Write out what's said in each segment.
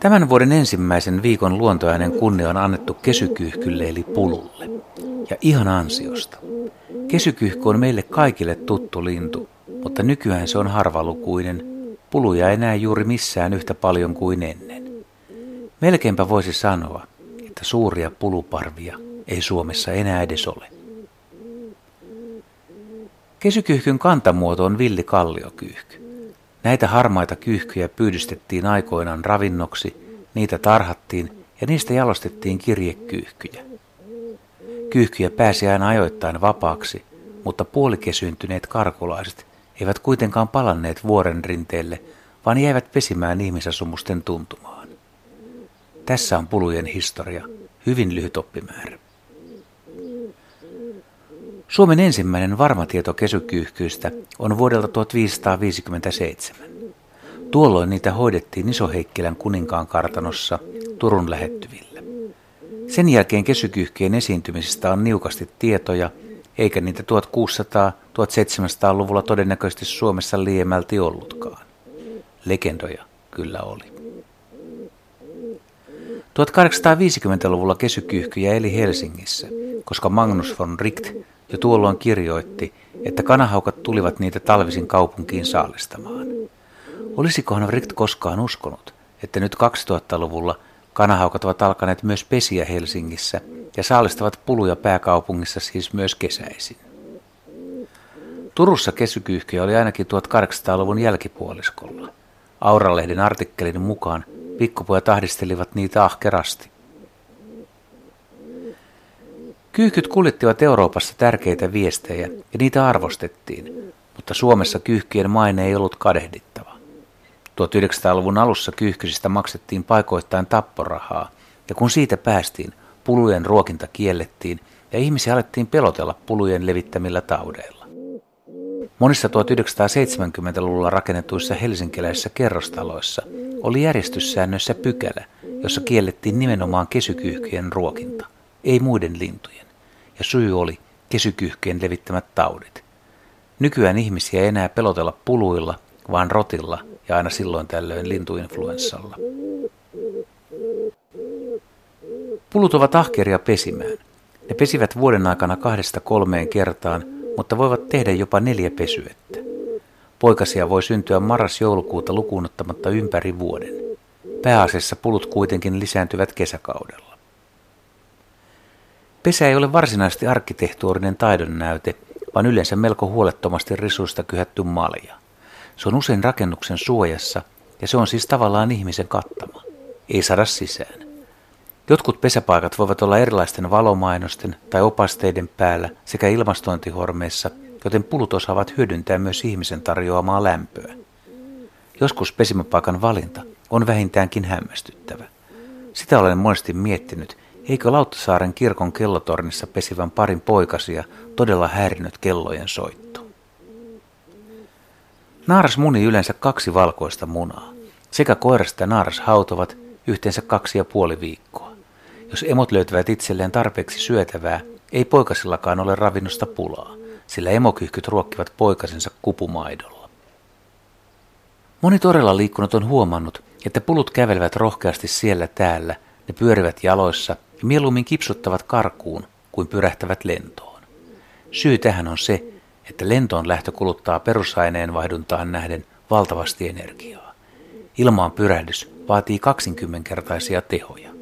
Tämän vuoden ensimmäisen viikon luontoäänen kunnia on annettu kesykyyhkylle eli pululle. Ja ihan ansiosta. Kesykyyhky on meille kaikille tuttu lintu, mutta nykyään se on harvalukuinen. Puluja ei näe juuri missään yhtä paljon kuin ennen. Melkeinpä voisi sanoa, että suuria puluparvia ei Suomessa enää edes ole. Kesykyyhkyn kantamuoto on villi kalliokyyhky. Näitä harmaita kyyhkyjä pyydystettiin aikoinaan ravinnoksi, niitä tarhattiin ja niistä jalostettiin kirjekyyhkyjä. Kyyhkyjä pääsi aina ajoittain vapaaksi, mutta puolikesyntyneet karkulaiset eivät kuitenkaan palanneet vuoren rinteelle, vaan jäivät pesimään ihmisasumusten tuntumaan. Tässä on pulujen historia, hyvin lyhyt oppimäärä. Suomen ensimmäinen varma tieto kesykyyhkyistä on vuodelta 1557. Tuolloin niitä hoidettiin Isoheikkilän kuninkaan kartanossa Turun lähettyvillä. Sen jälkeen kesykyyhkien esiintymisestä on niukasti tietoja, eikä niitä 1600-1700-luvulla todennäköisesti Suomessa liemälti ollutkaan. Legendoja kyllä oli. 1850-luvulla kesykyyhkyjä eli Helsingissä, koska Magnus von Richt jo tuolloin kirjoitti, että kanahaukat tulivat niitä talvisin kaupunkiin saalistamaan. Olisikohan Richt koskaan uskonut, että nyt 2000-luvulla kanahaukat ovat alkaneet myös pesiä Helsingissä ja saalistavat puluja pääkaupungissa siis myös kesäisin. Turussa kesykyyhkyjä oli ainakin 1800-luvun jälkipuoliskolla. Auralehden artikkelin mukaan pikkupojat ahdistelivat niitä ahkerasti. Kyyhkyt kuljettivat Euroopassa tärkeitä viestejä ja niitä arvostettiin, mutta Suomessa kyyhkien maine ei ollut kadehdittava. 1900-luvun alussa kyyhkysistä maksettiin paikoittain tapporahaa, ja kun siitä päästiin, pulujen ruokinta kiellettiin ja ihmisiä alettiin pelotella pulujen levittämillä taudeilla. Monissa 1970-luvulla rakennetuissa helsinkiläisissä kerrostaloissa oli järjestyssäännöissä pykälä, jossa kiellettiin nimenomaan kesykyyhkien ruokinta, ei muiden lintujen. Ja syy oli kesykyyhkien levittämät taudit. Nykyään ihmisiä ei enää pelotella puluilla, vaan rotilla ja aina silloin tällöin lintuinfluenssalla. Pulut ovat ahkeria pesimään. Ne pesivät vuoden aikana kahdesta kolmeen kertaan, mutta voivat tehdä jopa neljä pesyettä. Poikasia voi syntyä marras-joulukuuta lukuun ottamatta ympäri vuoden. Pääasiassa pulut kuitenkin lisääntyvät kesäkaudella. Pesä ei ole varsinaisesti arkkitehtuurinen taidon näyte, vaan yleensä melko huolettomasti risuista kyhätty malja. Se on usein rakennuksen suojassa ja se on siis tavallaan ihmisen kattama. Ei saada sisään. Jotkut pesäpaikat voivat olla erilaisten valomainosten tai opasteiden päällä sekä ilmastointihormeissa, joten pulut osaavat hyödyntää myös ihmisen tarjoamaa lämpöä. Joskus pesimäpaikan valinta on vähintäänkin hämmästyttävä. Sitä olen monesti miettinyt, eikö Lauttasaaren kirkon kellotornissa pesivän parin poikasia todella häirinyt kellojen soitto. Naaras muni yleensä kaksi valkoista munaa. Sekä koirasta ja naaras hautovat yhteensä kaksi ja puoli viikkoa. Jos emot löytävät itselleen tarpeeksi syötävää, ei poikasillakaan ole ravinnosta pulaa, sillä emokyhkyt ruokkivat poikasensa kupumaidolla. Moni todella liikkunut on huomannut, että pulut kävelevät rohkeasti siellä täällä, ne pyörivät jaloissa ja mieluummin kipsuttavat karkuun kuin pyrähtävät lentoon. Syy tähän on se, että lentoon lähtö kuluttaa perusaineen vaihduntaan nähden valtavasti energiaa. Ilmaan pyrähdys vaatii kaksinkymenkertaisia tehoja.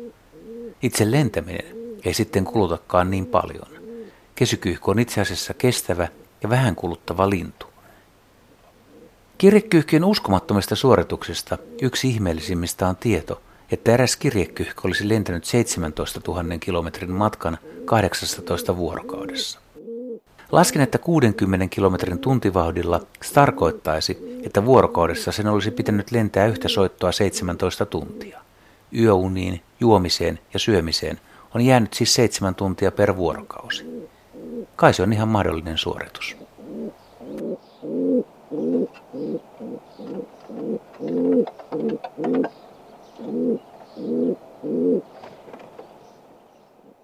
Itse lentäminen ei sitten kulutakaan niin paljon. Kesykyyhky on itse asiassa kestävä ja vähän kuluttava lintu. Kirjekyyhkien uskomattomista suorituksista yksi ihmeellisimmistä on tieto, että eräs kirjekyyhky olisi lentänyt 17 000 kilometrin matkan 18 vuorokaudessa. Lasken, että 60 kilometrin tuntivauhdilla se tarkoittaisi, että vuorokaudessa sen olisi pitänyt lentää yhtä soittoa 17 tuntia. Yöuniin, juomiseen ja syömiseen on jäänyt siis seitsemän tuntia per vuorokausi. Kai se on ihan mahdollinen suoritus.